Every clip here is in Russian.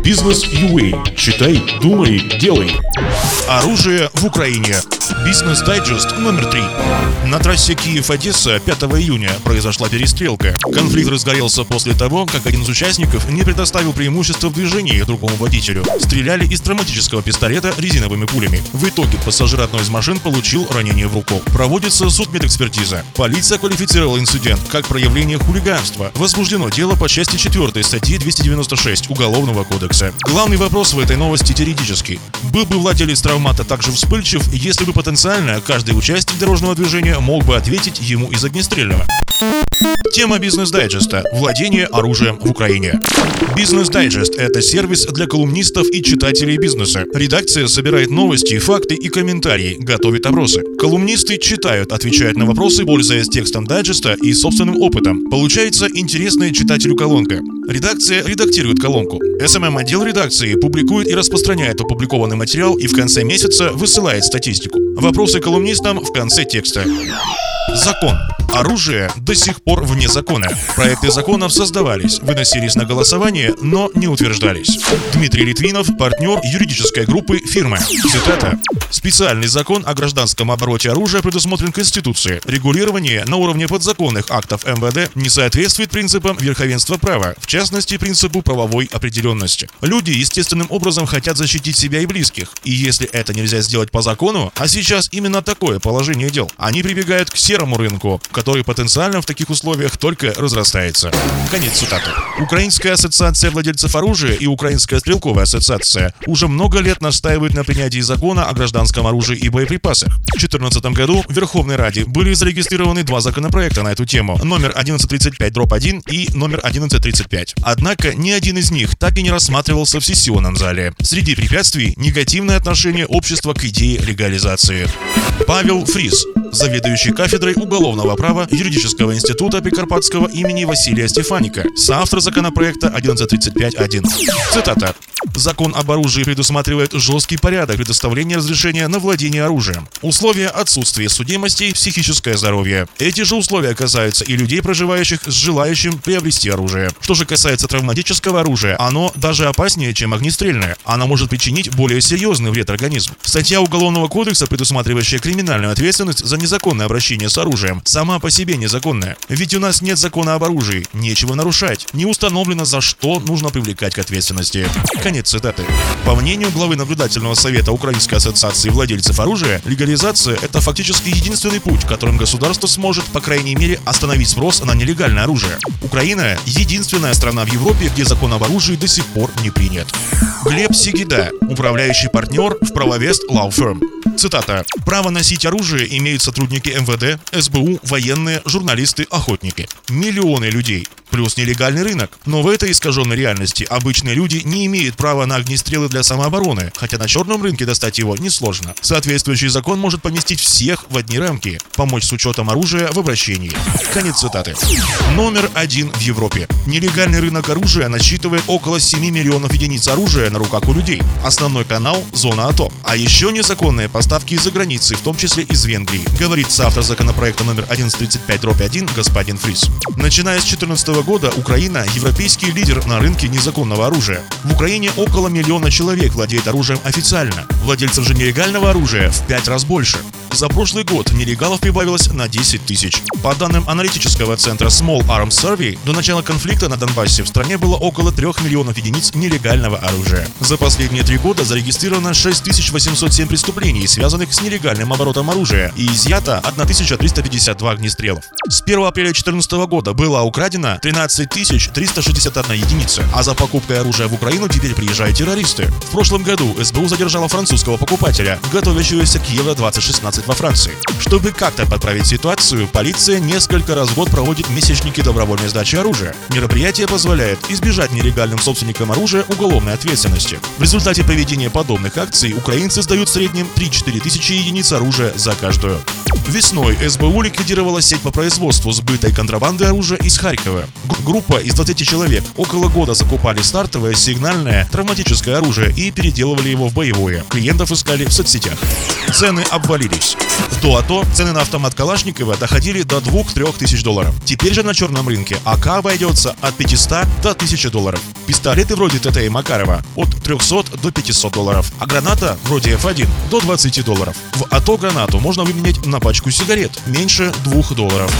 Бизнес UA. Читай, думай, делай. Оружие в Украине. Бизнес-дайджест номер три. На трассе Киев-Одесса 5 июня произошла перестрелка. Конфликт разгорелся после того, как один из участников не предоставил преимущество в движении другому водителю. Стреляли из травматического пистолета резиновыми пулями. В итоге пассажир одной из машин получил ранение в руку. Проводится судмедэкспертиза. Полиция квалифицировала инцидент как проявление хулиганства. Возбуждено дело по части 4 статьи 296 Уголовного кодекса. Главный вопрос в этой новости теоретический. Был бы владелец травмата также вспыльчив, если бы потенциально каждый участник дорожного движения мог бы ответить ему из огнестрельного. Тема бизнес-дайджеста – владение оружием в Украине. Бизнес-дайджест – это сервис для колумнистов и читателей бизнеса. Редакция собирает новости, факты и комментарии, готовит опросы. Колумнисты читают, отвечают на вопросы, пользуясь текстом дайджеста и собственным опытом. Получается интересная читателю колонка. Редакция редактирует колонку. SMM-отдел редакции публикует и распространяет опубликованный материал и в конце месяца высылает статистику. Вопросы колумнистам в конце текста. Закон. Оружие до сих пор вне закона. Проекты законов создавались, выносились на голосование, но не утверждались. Дмитрий Литвинов, партнер юридической группы фирмы. Цитата. Специальный закон о гражданском обороте оружия предусмотрен Конституцией. Регулирование на уровне подзаконных актов МВД не соответствует принципам верховенства права, в частности принципу правовой определенности. Люди естественным образом хотят защитить себя и близких, и если это нельзя сделать по закону, а сейчас именно такое положение дел, они прибегают к серому рынку, который потенциально в таких условиях только разрастается. Конец цитаты. Украинская ассоциация владельцев оружия и Украинская стрелковая ассоциация уже много лет настаивают на принятии закона о гражданском оружии и боеприпасах. В 2014 году в Верховной Раде были зарегистрированы два законопроекта на эту тему, номер 1135-1 и номер 1135. Однако ни один из них так и не рассматривался в сессионном зале. Среди препятствий – негативное отношение общества к идее легализации. Павел Фрис, заведующий кафедрой уголовного права Юридического института Прикарпатского имени Василия Стефаника, соавтор законопроекта 1135.1. Цитата. Закон об оружии предусматривает жесткий порядок предоставления разрешения на владение оружием. Условия отсутствия судимости, психическое здоровье. Эти же условия касаются и людей, проживающих с желающим приобрести оружие. Что же касается травматического оружия, оно даже опаснее, чем огнестрельное. Оно может причинить более серьезный вред организму. Статья Уголовного кодекса, предусматривающая криминальную ответственность за незаконное обращение с оружием, сама по себе незаконная. Ведь у нас нет закона об оружии, нечего нарушать. Не установлено, за что нужно привлекать к ответственности. Конец цитаты. По мнению главы наблюдательного совета Украинской ассоциации владельцев оружия, легализация – это фактически единственный путь, которым государство сможет, по крайней мере, остановить спрос на нелегальное оружие. Украина – единственная страна в Европе, где закон об оружии до сих пор не принят. Глеб Сигида, управляющий партнер в правовест Law Firm. Цитата. «Право носить оружие имеют сотрудники МВД, СБУ, военные, журналисты, охотники. Миллионы людей плюс нелегальный рынок. Но в этой искаженной реальности обычные люди не имеют права на огнестрелы для самообороны, хотя на черном рынке достать его несложно. Соответствующий закон может поместить всех в одни рамки, помочь с учетом оружия в обращении. Конец цитаты. Номер один в Европе. Нелегальный рынок оружия насчитывает около 7 миллионов единиц оружия на руках у людей. Основной канал – зона АТО. А еще незаконные поставки из-за границы, в том числе из Венгрии, говорит соавтор законопроекта номер 1135-1 господин Фрис. Начиная с 2014 года Украина – европейский лидер на рынке незаконного оружия. В Украине около миллиона человек владеет оружием официально. Владельцев же нелегального оружия в пять раз больше. За прошлый год нелегалов прибавилось на 10 тысяч. По данным аналитического центра Small Arms Survey, до начала конфликта на Донбассе в стране было около 3 миллионов единиц нелегального оружия. За последние три года зарегистрировано 6807 преступлений, связанных с нелегальным оборотом оружия, и изъято 1352 огнестрелов. С 1 апреля 2014 года было украдено 13 361 единица, а за покупкой оружия в Украину теперь приезжают террористы. В прошлом году СБУ задержала французского покупателя, готовящегося к Евро-2016 во Франции. Чтобы как-то подправить ситуацию, полиция несколько раз в год проводит месячники добровольной сдачи оружия. Мероприятие позволяет избежать нелегальным собственникам оружия уголовной ответственности. В результате проведения подобных акций украинцы сдают в среднем 3-4 тысячи единиц оружия за каждую. Весной СБУ ликвидировала сеть по производству сбыта контрабанды оружия из Харькова. Группа из 20 человек около года закупали стартовое сигнальное травматическое оружие и переделывали его в боевое. Клиентов искали в соцсетях. Цены обвалились. До АТО цены на автомат Калашникова доходили до 2-3 тысяч долларов. Теперь же на черном рынке АК обойдется от 500 до 1000 долларов. Пистолеты вроде ТТ и Макарова от 300 до 500 долларов, а граната вроде F1 до 20 долларов. В АТО гранату можно выменять на пачку сигарет меньше 2 долларов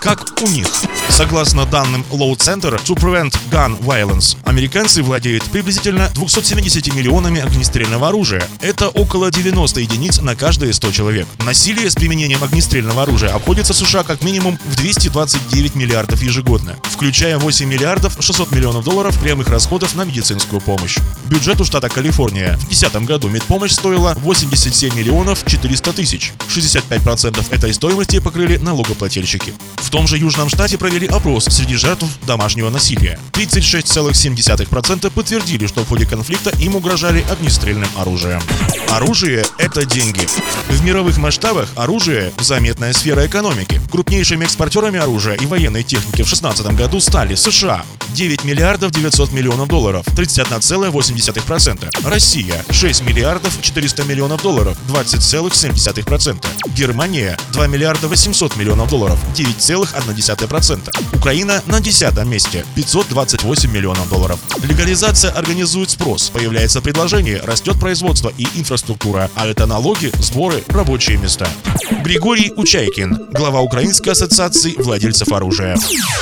как у них. Согласно данным Law Center to Prevent Gun Violence, американцы владеют приблизительно 270 миллионами огнестрельного оружия. Это около 90 единиц на каждые 100 человек. Насилие с применением огнестрельного оружия обходится США как минимум в 229 миллиардов ежегодно, включая 8 миллиардов 600 миллионов долларов прямых расходов на медицинскую помощь. Бюджету штата Калифорния в 2010 году медпомощь стоила 87 миллионов 400 тысяч. 65% этой стоимости покрыли налогоплательщики. В том же Южном штате провели опрос среди жертв домашнего насилия. 36,7% подтвердили, что в ходе конфликта им угрожали огнестрельным оружием. Оружие – это деньги. В мировых масштабах оружие – заметная сфера экономики. Крупнейшими экспортерами оружия и военной техники в 2016 году стали США 9 миллиардов 900 миллионов долларов, 31,8%. Россия 6 миллиардов 400 миллионов долларов, 20,7%. Германия 2 миллиарда 800 миллионов долларов, 9,1%. Украина на 10 месте 528 миллионов долларов. Легализация организует спрос, появляется предложение, растет производство и инфраструктура, а это налоги, сборы, рабочие места. Григорий Учайкин, глава Украинской ассоциации владельцев оружия.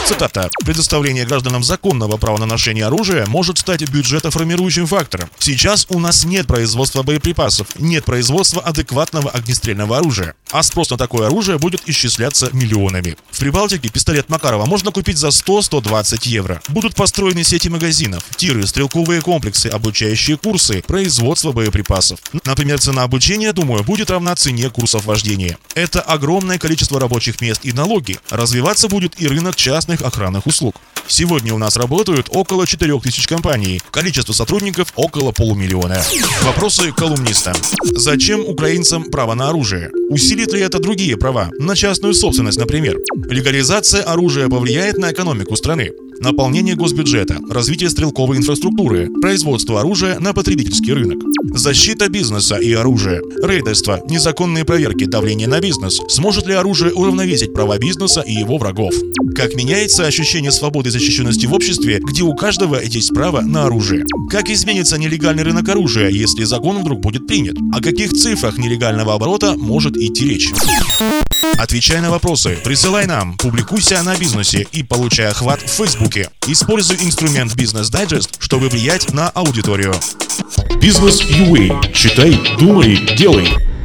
Цитата. «Предоставление гражданам законного права на ношение оружия может стать бюджетоформирующим фактором. Сейчас у нас нет производства боеприпасов, нет производства адекватного огнестрельного оружия, а спрос на такое оружие будет исчисляться миллионами. В Прибалтике пистолет Макарова можно купить за 100-120 евро. Будут построены сети магазинов, тиры, стрелковые комплексы, обучающие курсы, производство боеприпасов. Например, цена обучения, думаю, будет равна цене курсов вождения. Это огромное количество рабочих мест и налоги. Развиваться будет и рынок частных охранных услуг. Сегодня у нас работают около 4000 компаний. Количество сотрудников около полумиллиона. Вопросы колумниста. Зачем украинцам право на оружие? Усилит ли это другие права? На частную собственность, например. Легализация оружия повлияет на экономику страны наполнение госбюджета, развитие стрелковой инфраструктуры, производство оружия на потребительский рынок, защита бизнеса и оружия, рейдерство, незаконные проверки, давление на бизнес. Сможет ли оружие уравновесить права бизнеса и его врагов? Как меняется ощущение свободы и защищенности в обществе, где у каждого есть право на оружие? Как изменится нелегальный рынок оружия, если закон вдруг будет принят? О каких цифрах нелегального оборота может идти речь? Отвечай на вопросы, присылай нам, публикуйся на бизнесе и получай охват в Фейсбуке. Используй инструмент Business Digest, чтобы влиять на аудиторию. Бизнес UA. Читай, думай, делай.